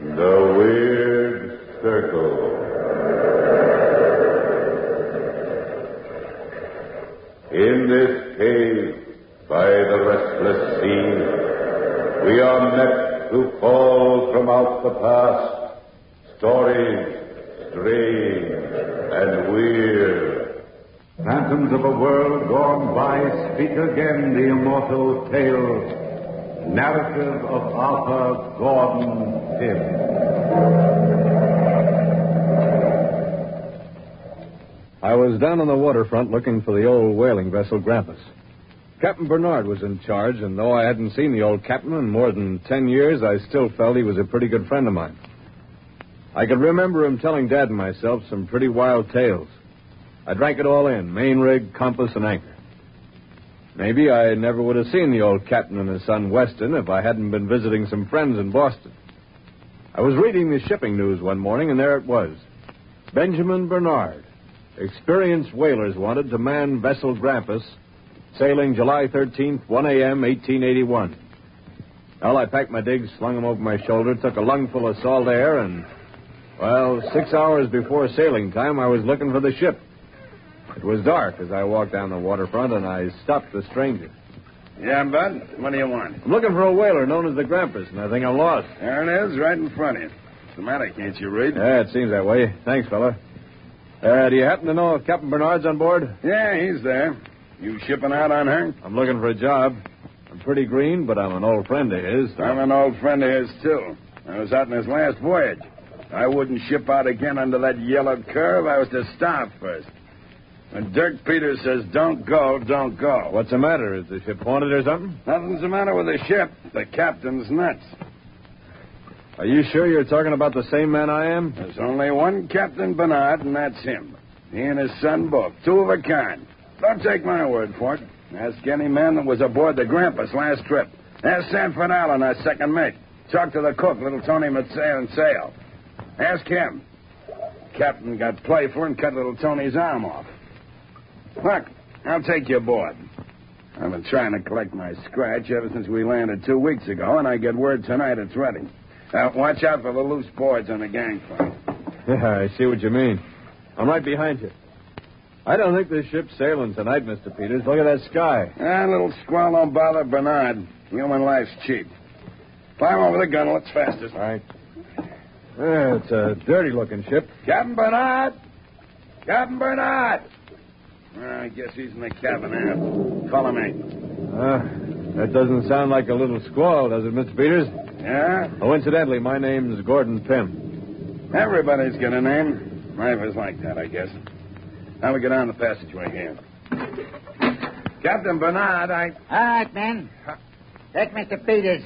The Weird Circle. In this cave by the restless sea, we are met to call from out the past stories strange and weird. Phantoms of a world gone by speak again the immortal tale Narrative of Arthur Gordon Pym. I was down on the waterfront looking for the old whaling vessel Grampus. Captain Bernard was in charge, and though I hadn't seen the old captain in more than ten years, I still felt he was a pretty good friend of mine. I could remember him telling Dad and myself some pretty wild tales. I drank it all in main rig, compass, and anchor. Maybe I never would have seen the old captain and his son Weston if I hadn't been visiting some friends in Boston. I was reading the shipping news one morning, and there it was Benjamin Bernard. Experienced whalers wanted to man vessel Grampus, sailing July 13th, 1 a.m., 1881. Well, I packed my digs, slung them over my shoulder, took a lungful of salt air, and, well, six hours before sailing time, I was looking for the ship. It was dark as I walked down the waterfront, and I stopped the stranger. Yeah, Bud? What do you want? I'm looking for a whaler known as the Grampus, and I think I'm lost. There it is, right in front of you. What's the matter? Can't you read? Yeah, it seems that way. Thanks, fella. Uh, do you happen to know if Captain Bernard's on board? Yeah, he's there. You shipping out on her? I'm looking for a job. I'm pretty green, but I'm an old friend of his. so- I'm an old friend of his, too. I was out in his last voyage. I wouldn't ship out again under that yellow curve. I was to starve first. When Dirk Peters says don't go, don't go. What's the matter? Is the ship haunted or something? Nothing's the matter with the ship. The captain's nuts. Are you sure you're talking about the same man I am? There's only one Captain Bernard, and that's him. He and his son both. Two of a kind. Don't take my word for it. Ask any man that was aboard the Grampus last trip. Ask Sanford Allen, our second mate. Talk to the cook, little Tony Mateo and Sale. Ask him. Captain got playful and cut little Tony's arm off. Look, I'll take you aboard. I've been trying to collect my scratch ever since we landed two weeks ago, and I get word tonight it's ready. Now, watch out for the loose boards on the gangplank. Yeah, I see what you mean. I'm right behind you. I don't think this ship's sailing tonight, Mr. Peters. Look at that sky. Ah, little squall don't bother Bernard. Human life's cheap. Climb over the gunwale. It's fastest. All right. Yeah, it's a dirty looking ship. Captain Bernard! Captain Bernard! I guess he's in the cabin now. Follow me. Uh, that doesn't sound like a little squall, does it, Mr. Peters? Yeah? Oh, incidentally, my name's Gordon Pym. Everybody's got a name. Life is like that, I guess. Now we get down the passageway here. Captain Bernard, I. All right, men. Take Mr. Peters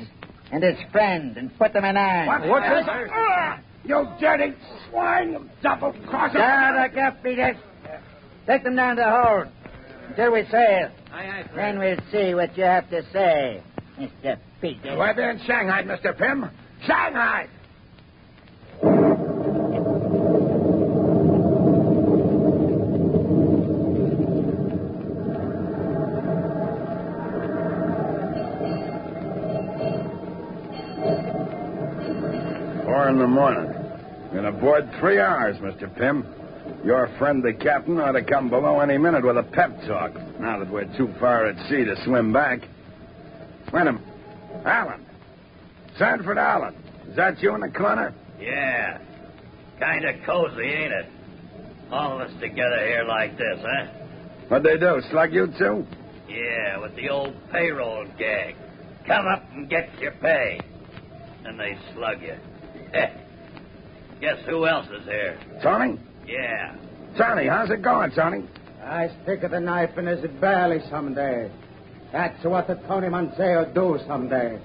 and his friend and put them in irons. What's this? Ah, you dirty swine! You double crosser! Down the gap, Peters. Take them down to the hold until we sail. Then we'll see what you have to say, Mr. Peters. We're there in Shanghai, Mr. Pym. Shanghai! Four in the morning. Been aboard three hours, Mr. Pym. Your friend, the captain, ought to come below any minute with a pep talk, now that we're too far at sea to swim back. Wait a minute. Allen. Sanford Allen. Is that you in the corner? Yeah. Kind of cozy, ain't it? All of us together here like this, huh? What'd they do, slug you too? Yeah, with the old payroll gag. Come up and get your pay. And they slug you. Guess who else is here? Tony? Yeah. Tony, how's it going, Tony? I stick to the knife in his belly someday. That's what the Tony Mansell do someday.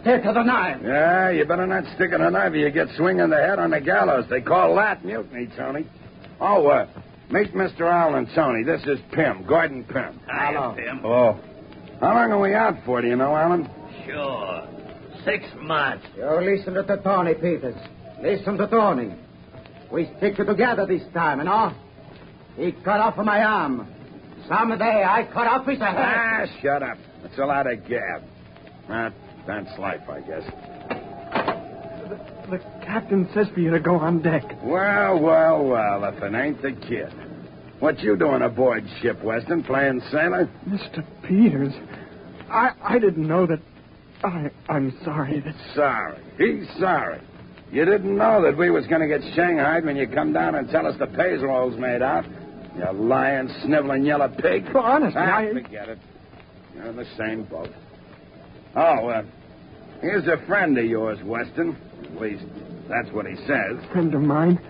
Stick of the knife. Yeah, you better not stick in the knife or you get swinging the head on the gallows. They call that mutiny, Tony. Oh, uh, meet Mr. Allen, Tony. This is Pym, Gordon Pym. Hiya, Hello. Pym. Oh. How long are we out for, do you know, Allen? Sure. Six months. You listen to the Tony, Peters. Listen to Tony. We stick together this time, you know? He cut off my arm. Someday I cut off his head. Ah, shut up. It's a lot of gab. That, that's life, I guess. The captain says for you to go on deck. Well, well, well, if it ain't the kid. What you doing aboard ship, Weston? Playing sailor? Mr. Peters, I I didn't know that. I I'm sorry that. Sorry. He's sorry. You didn't know that we was going to get shanghaied when you come down and tell us the payroll's made out. You lying, sniveling yellow pig. Well, honestly, ah, I- forget it. You're in the same boat. Oh, uh, here's a friend of yours, Weston. At least, that's what he says. Friend of mine,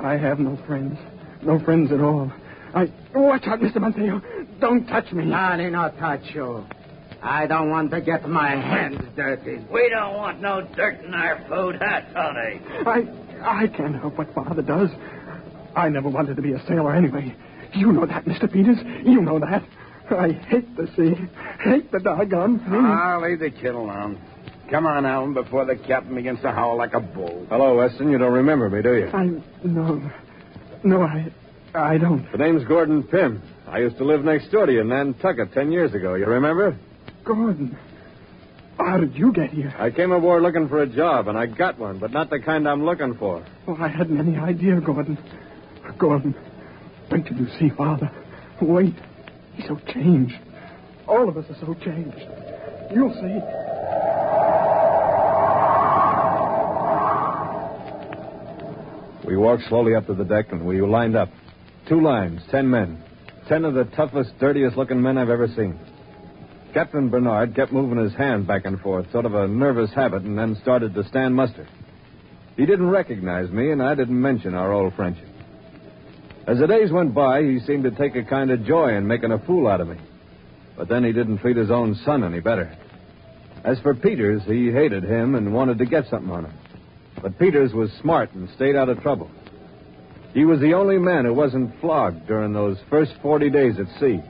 I have no friends, no friends at all. I watch out, Mr. Montayo. Don't touch me. Tony, not touch you. I don't want to get my hands dirty. We don't want no dirt in our food, huh, Tony? I I can't help what Father does. I never wanted to be a sailor anyway. You know that, Mr. Peters. You know that. I hate the sea. Hate the doggone sea. I'll leave the kid alone. Come on, Allen, before the captain begins to howl like a bull. Hello, Weston. You don't remember me, do you? I no, no, I I don't. The name's Gordon Pym. I used to live next door to you in Nantucket ten years ago. You remember? Gordon, how did you get here? I came aboard looking for a job, and I got one, but not the kind I'm looking for. Well, I hadn't any idea, Gordon. Gordon, wait till you see Father. Wait. He's so changed. All of us are so changed. You'll see. We walked slowly up to the deck, and we lined up. Two lines, ten men. Ten of the toughest, dirtiest looking men I've ever seen. Captain Bernard kept moving his hand back and forth, sort of a nervous habit, and then started to stand muster. He didn't recognize me, and I didn't mention our old friendship. As the days went by, he seemed to take a kind of joy in making a fool out of me. But then he didn't treat his own son any better. As for Peters, he hated him and wanted to get something on him. But Peters was smart and stayed out of trouble. He was the only man who wasn't flogged during those first 40 days at sea.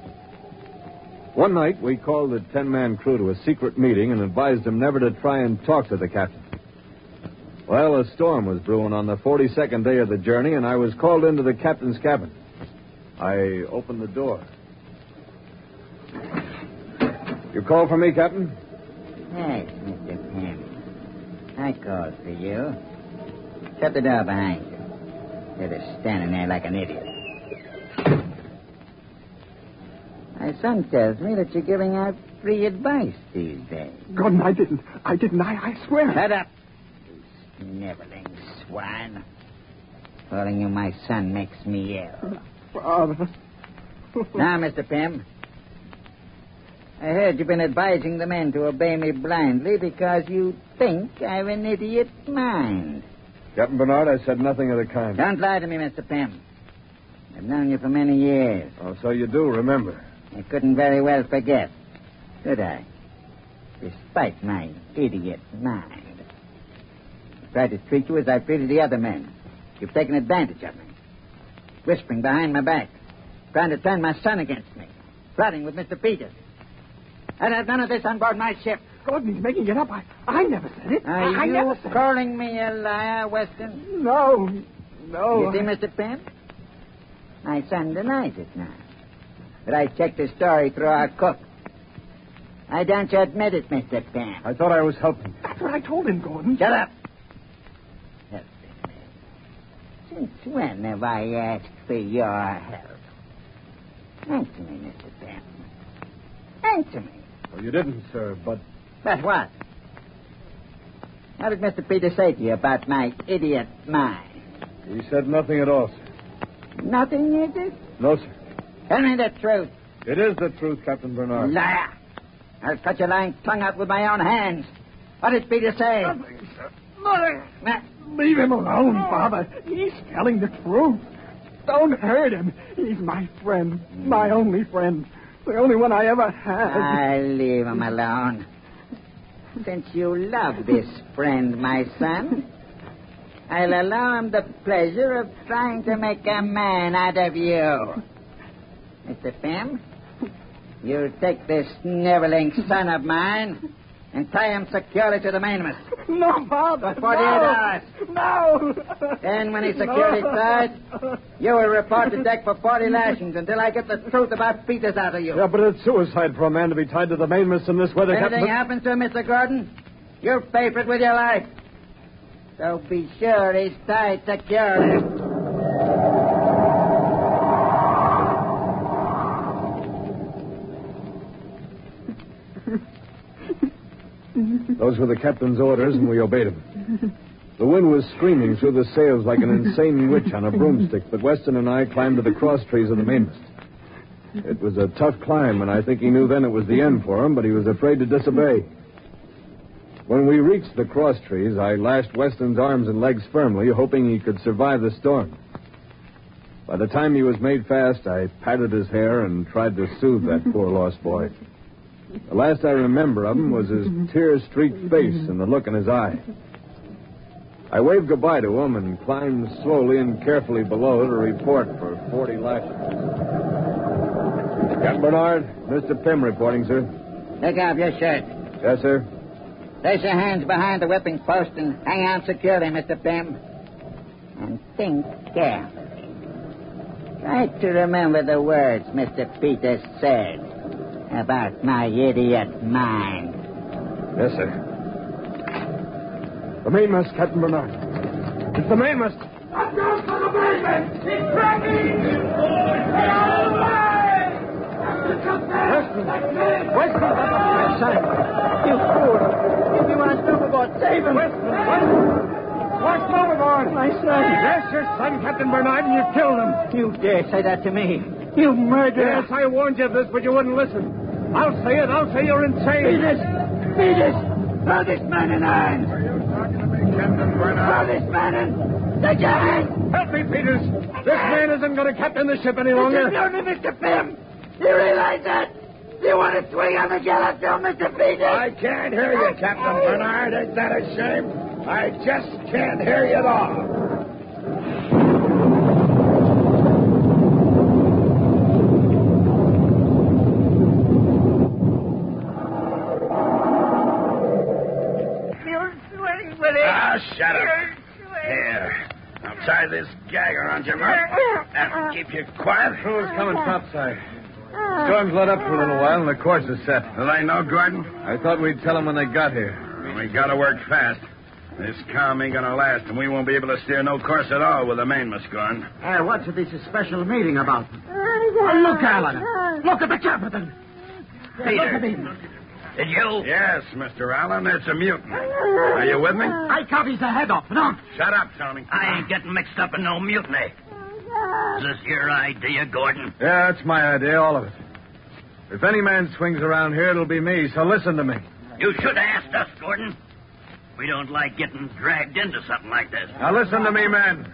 One night, we called the 10 man crew to a secret meeting and advised them never to try and talk to the captain. Well, a storm was brewing on the 42nd day of the journey, and I was called into the captain's cabin. I opened the door. You called for me, Captain? Yes, Mr. Pym. I called for you. Shut the door behind you. You're just standing there like an idiot. My son tells me that you're giving out free advice these days. Gordon, I didn't. I didn't. I, I swear. Shut up, you sniveling swine. Calling you my son makes me ill. Father. Now, Mr. Pym, I heard you've been advising the men to obey me blindly because you think I've an idiot mind. Captain Bernard, I said nothing of the kind. Don't lie to me, Mr. Pym. I've known you for many years. Oh, so you do remember. I couldn't very well forget, could I? Despite my idiot mind. I tried to treat you as I've treated the other men. You've taken advantage of me. Whispering behind my back. Trying to turn my son against me. Plotting with Mr. Peters. I'd have none of this on board my ship. Gordon, he's making it up. I, I never said it. Are I, I you never said calling me a liar, Weston? No. No. You see, Mr. Pym? My son denies it now. But I checked the story through our cook. Why don't you admit it, Mr. Pym? I thought I was helping. That's what I told him, Gordon. Shut up. Help this man. Since when have I asked for your help? Answer me, Mr. Pym. Answer me. Well, you didn't, sir, but But what? What did Mr. Peters say to you about my idiot mind? he said nothing at all, sir. Nothing, is it? No, sir. Tell me the truth. It is the truth, Captain Bernard. Liar. I'll cut your lying tongue out with my own hands. What did Peter say? Nothing, sir. Nothing. Nah, Leave him alone, Father. He's telling the truth. Don't hurt him. He's my friend. My only friend. The only one I ever had. I'll leave him alone. Since you love this friend, my son, I'll allow him the pleasure of trying to make a man out of you. Mr. Pym, you take this sniveling son of mine and tie him securely to the mainmast. No, Father. For 48 no. hours. No. Then, when he's securely No. tied, you will report to deck for 40 lashings until I get the truth about Peters out of you. Yeah, but it's suicide for a man to be tied to the mainmast in this weather, If Captain. anything happens to him, Mr. Gordon, you'll pay for it with your life. So be sure he's tied securely. Those were the captain's orders, and we obeyed him. The wind was screaming through the sails like an insane witch on a broomstick, but Weston and I climbed to the cross trees of the mainmast. It was a tough climb, and I think he knew then it was the end for him, but he was afraid to disobey. When we reached the cross trees, I lashed Weston's arms and legs firmly, hoping he could survive the storm. By the time he was made fast, I patted his hair and tried to soothe that poor lost boy. The last I remember of him was his tear streaked face and the look in his eye. I waved goodbye to him and climbed slowly and carefully below to report for 40 lashes. Captain Bernard, Mr. Pym reporting, sir. Take off your shirt. Yes, sir. Place your hands behind the whipping post and hang on securely, Mr. Pym. And think carefully. Try to remember the words Mr. Peters said about my idiot mind. Yes, sir. The mainmast, Captain Bernard. It's the mainmast. Up goes for the mainmast! It's cracking! Weston! Weston! My son, you fool! If you want to overboard, save him! Watch overboard. My son. Yes, your son, Captain Bernard, and you killed him. You dare say that to me? You murderer! Yes, I warned you of this, but you wouldn't listen. I'll say it. I'll say you're insane. Peters! Peters! Throw this man in irons! Are you talking to me, Captain Throw this man in! Take your hand! Help me, Peters. This man isn't going to captain the ship any longer. is only Mr. Pym! You realize that? You want to swing on the gallows, don't, Mr. Peters? I can't hear you, Captain oh. Bernard. Is that a shame? I just can't hear you at all. You swing with it! Ah, shut up. Here. Now tie this gag around your mouth and keep you quiet. Who's coming topside? The ah. storm's let up for a little ah. while, and the course is set. Do they know, Gordon? I thought we'd tell them when they got here. We gotta work fast. This calm ain't gonna last, and we won't be able to steer no course at all with the mainmast gone. Uh, what's this special meeting about? Oh, look, Allen. Look at the captain. Peter, did you? Yes, Mr. Allen, it's a mutiny. Are you with me? I cut his head off. No. Shut up, Tony. I ain't getting mixed up in no mutiny. Is this your idea, Gordon? Yeah, that's my idea, all of it. If any man swings around here, it'll be me, so listen to me. You should have asked us, Gordon. We don't like getting dragged into something like this. Now listen to me, men.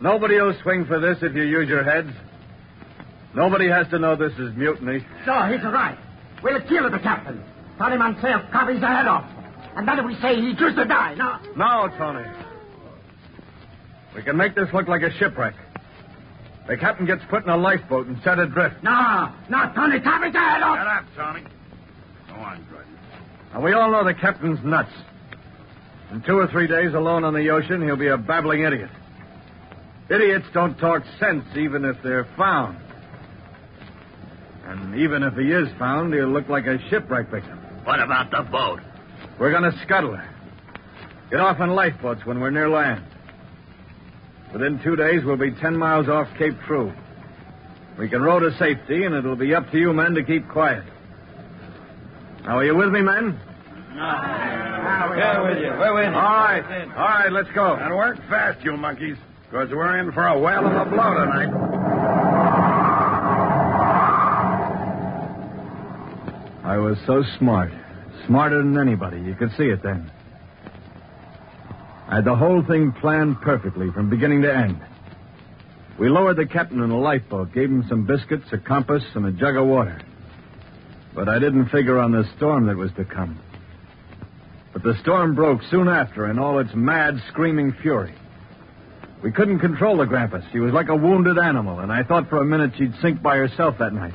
Nobody will swing for this if you use your heads. Nobody has to know this is mutiny. No, he's right. We'll kill the captain. Tell him himself, cut his head off. And then we say he just to die, no? No, Tony. We can make this look like a shipwreck. The captain gets put in a lifeboat and set adrift. No, no, Tony, cut his head off. Shut up, Tony. Go on, Gordon. And we all know the captain's nuts. In two or three days alone on the ocean, he'll be a babbling idiot. Idiots don't talk sense even if they're found. And even if he is found, he'll look like a shipwreck victim. What about the boat? We're going to scuttle her. Get off in lifeboats when we're near land. Within two days, we'll be ten miles off Cape True. We can row to safety, and it'll be up to you men to keep quiet. Now, are you with me, men? No. We're yeah, with you. We're with you. All right. All right, let's go. And work fast, you monkeys, because we're in for a whale of a blow tonight. I was so smart. Smarter than anybody. You could see it then. I had the whole thing planned perfectly from beginning to end. We lowered the captain in a lifeboat, gave him some biscuits, a compass, and a jug of water. But I didn't figure on the storm that was to come. But the storm broke soon after in all its mad, screaming fury. We couldn't control the Grampus. She was like a wounded animal, and I thought for a minute she'd sink by herself that night.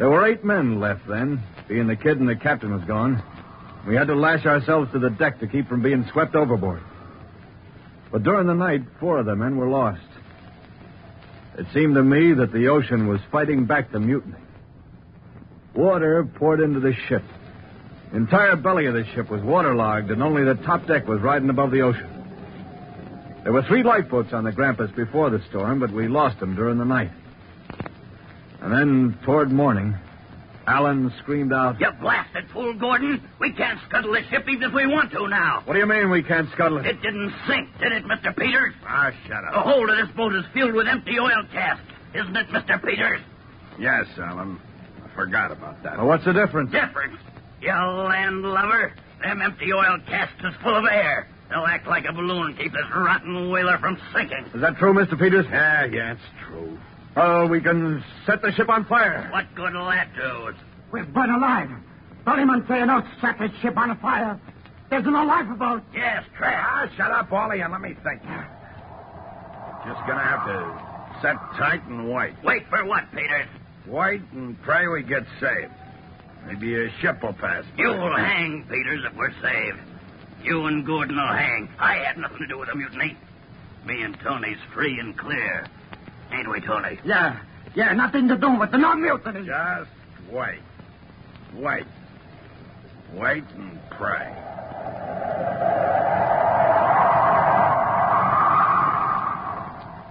There were eight men left then, being the kid and the captain was gone. We had to lash ourselves to the deck to keep from being swept overboard. But during the night, four of the men were lost. It seemed to me that the ocean was fighting back the mutiny. Water poured into the ship. The entire belly of the ship was waterlogged, and only the top deck was riding above the ocean. There were three lifeboats on the Grampus before the storm, but we lost them during the night. And then, toward morning, Allen screamed out, You blasted fool, Gordon. We can't scuttle the ship even if we want to now. What do you mean we can't scuttle it? It didn't sink, did it, Mr. Peters? Ah, shut up. The up. hold of this boat is filled with empty oil casks, isn't it, Mr. Peters? Yes, Allen. I forgot about that. Well, what's the difference? Difference. You landlubber. Them empty oil casks is full of air. They'll act like a balloon, and keep this rotten whaler from sinking. Is that true, Mr. Peters? Yeah, yeah, it's true. Oh, we can set the ship on fire. What good'll that do? We're burnt alive. Dollyman say not set the ship on fire. There's no lifeboat. Yes, Trap. Ah, shut up, Wally, and let me think. Just gonna have to set tight and wait. Wait for what, Peters? Wait and pray we get saved. Maybe a ship will pass. by. You'll hang, Peters, if we're saved. You and Gordon will hang. I had nothing to do with the mutiny. Me and Tony's free and clear. Ain't we, Tony? Yeah, yeah, nothing to do with the non-mutiny. Just wait. Wait. Wait and pray.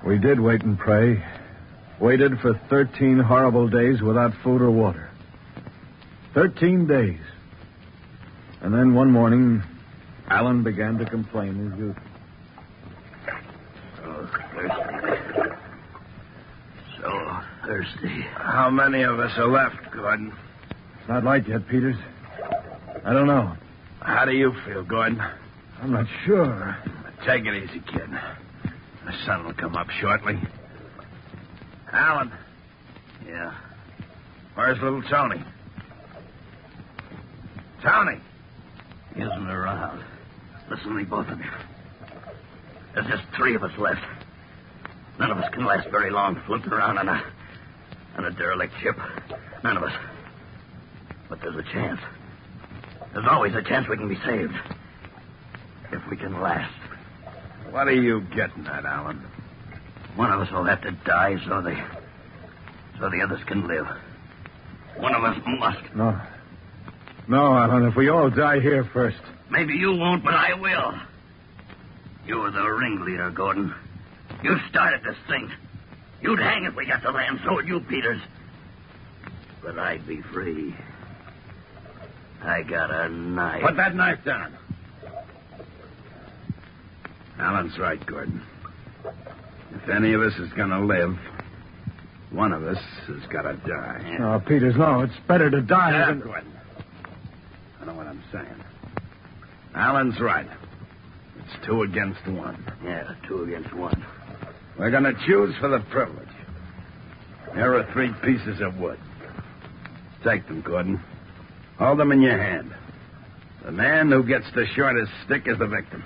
We did wait and pray. Waited for 13 horrible days without food or water. 13 days. And then one morning, Allen began to complain as usual. So thirsty. So How many of us are left, Gordon? It's not light yet, Peters. I don't know. How do you feel, Gordon? I'm not sure. Take it easy, kid. The sun will come up shortly. Allen, Yeah. where's little Tony? Tony! He isn't around. Listen to me, both of you. There's just three of us left. None of us can last very long floating around on a on a derelict ship. None of us. But there's a chance. There's always a chance we can be saved. If we can last. What are you getting at, Allen? One of us will have to die so the so the others can live. One of us must. No. No, Allen, if we all die here first. Maybe you won't, but I will. You're the ringleader, Gordon. You started this thing. You'd hang if we got the land, so would you, Peters. But I'd be free. I got a knife. Put that knife down. Allen's right, Gordon. If any of us is going to live, one of us has got to die. Oh, Peters, no. It's better to die Yeah, than... Gordon. I know what I'm saying. Allen's right. It's two against one. Yeah, two against one. We're going to choose for the privilege. Here are three pieces of wood. Take them, Gordon. Hold them in your hand. The man who gets the shortest stick is the victim.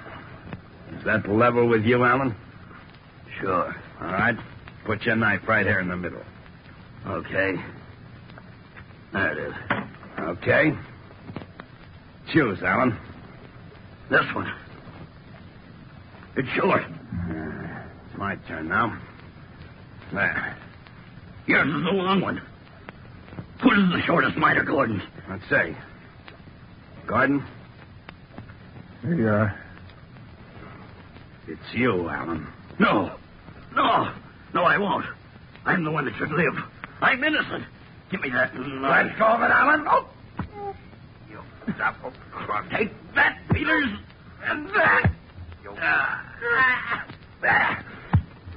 Is that level with you, Allen? Sure. All right. Put your knife right here in the middle. Okay. There it is. Okay. Choose, Allen. This one. It's short. It's my turn now. There. Yours is the long one. Whose is the shortest miter, Gordon? Let's see. Gordon, Here you are. it's you, Allen. No. No. No, I won't. I'm the one that should live. I'm innocent. Give me that knife. Let go of it, Allen. Oh. You double cross. Take that, Peters. And that. Ah. There.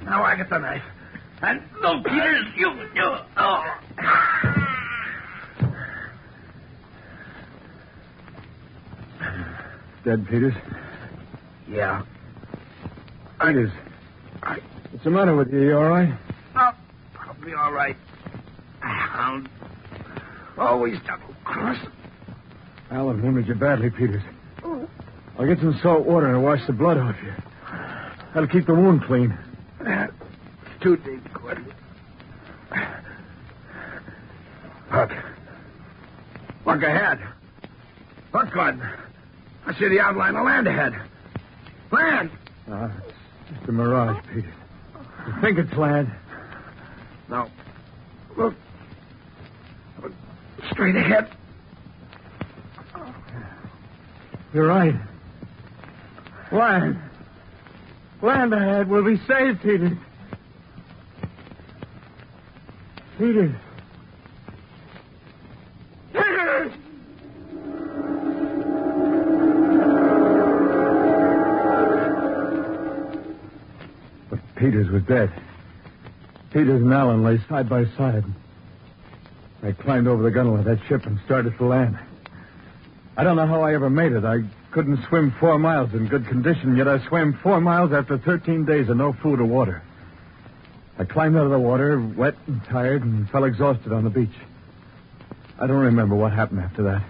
Now I get the knife. And no, Peters, you, you, oh. Dead, Peters. Yeah. Peters. I- What's the matter with you? You all right? I'll, I'll be all right. I'll always double cross. Allen wounded you badly, Peters. I'll get some salt water and wash the blood off you. That'll keep the wound clean. Too deep, Gordon. Look. Look ahead. Look, Gordon. I see the outline of land ahead. Land! Ah, it's just a mirage, Peter. You think it's land? No. Look. Look straight ahead. You're right. Land. Land ahead. We'll be saved, Peters. Peters! But Peters was dead. Peters and Allen lay side by side. I climbed over the gunwale of that ship and started to land. I don't know how I ever made it. I couldn't swim four miles in good condition, yet I swam four miles after 13 days of no food or water. I climbed out of the water, wet and tired, and fell exhausted on the beach. I don't remember what happened after that.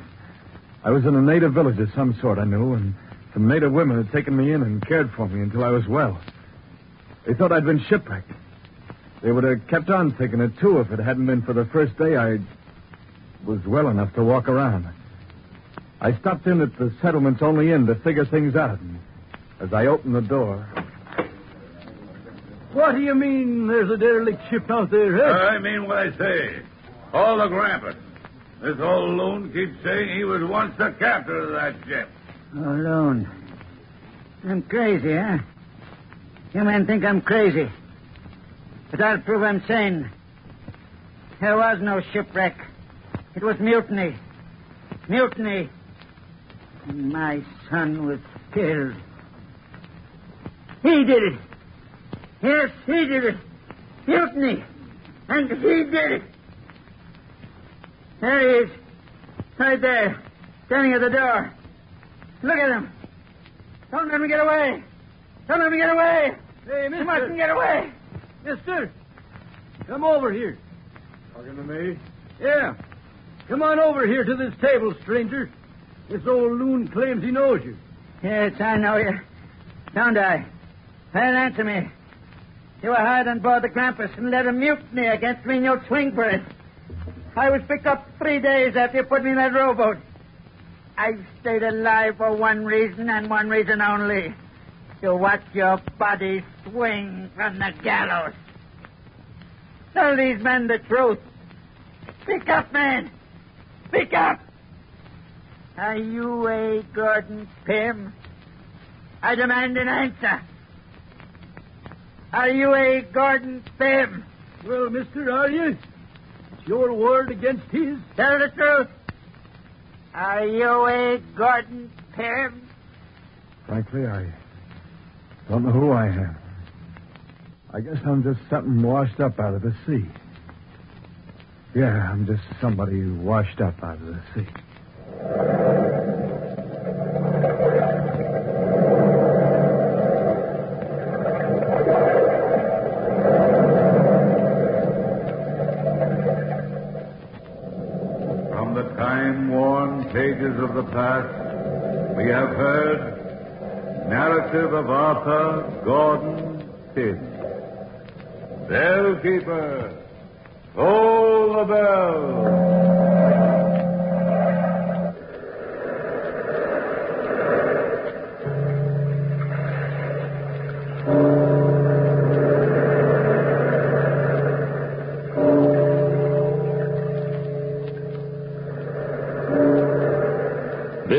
I was in a native village of some sort, I knew, and some native women had taken me in and cared for me until I was well. They thought I'd been shipwrecked. They would have kept on taking it, too, if it hadn't been for the first day I was well enough to walk around. I stopped in at the settlement's only inn to figure things out. And as I opened the door. What do you mean there's a derelict ship out there, eh? I mean what I say. All the grampus. This old loon keeps saying he was once the captain of that ship. Oh, Lone. I'm crazy, huh? You men think I'm crazy. But I'll prove I'm sane. There was no shipwreck. It was mutiny. Mutiny. And my son was killed. He did it. Yes, he did it. Mutiny. And he did it. There he is. Right there. Standing at the door. Look at him. Don't let me get away. Don't let me get away. Hey, You mister. mustn't get away. Mister. Come over here. Talking to me? Yeah. Come on over here to this table, stranger. This old loon claims he knows you. Yes, I know you. Don't I? Well, answer me. You were hired on board the Grampus and led a mutiny against me and you'll swing for. I was picked up three days after you put me in that rowboat. I stayed alive for one reason and one reason only. To watch your body swing from the gallows. Tell these men the truth. Speak up, man. Speak up. Are you a Gordon Pym? I demand an answer. Are you a Gordon Pym? Well, mister, are you? It's your word against his. Tell the truth. Are you a Gordon Pym? Frankly, I. Don't know who I am. I guess I'm just something washed up out of the sea. Yeah, I'm just somebody washed up out of the sea. Past, we have heard narrative of Arthur Gordon Pym. Bellkeeper, toll the bell.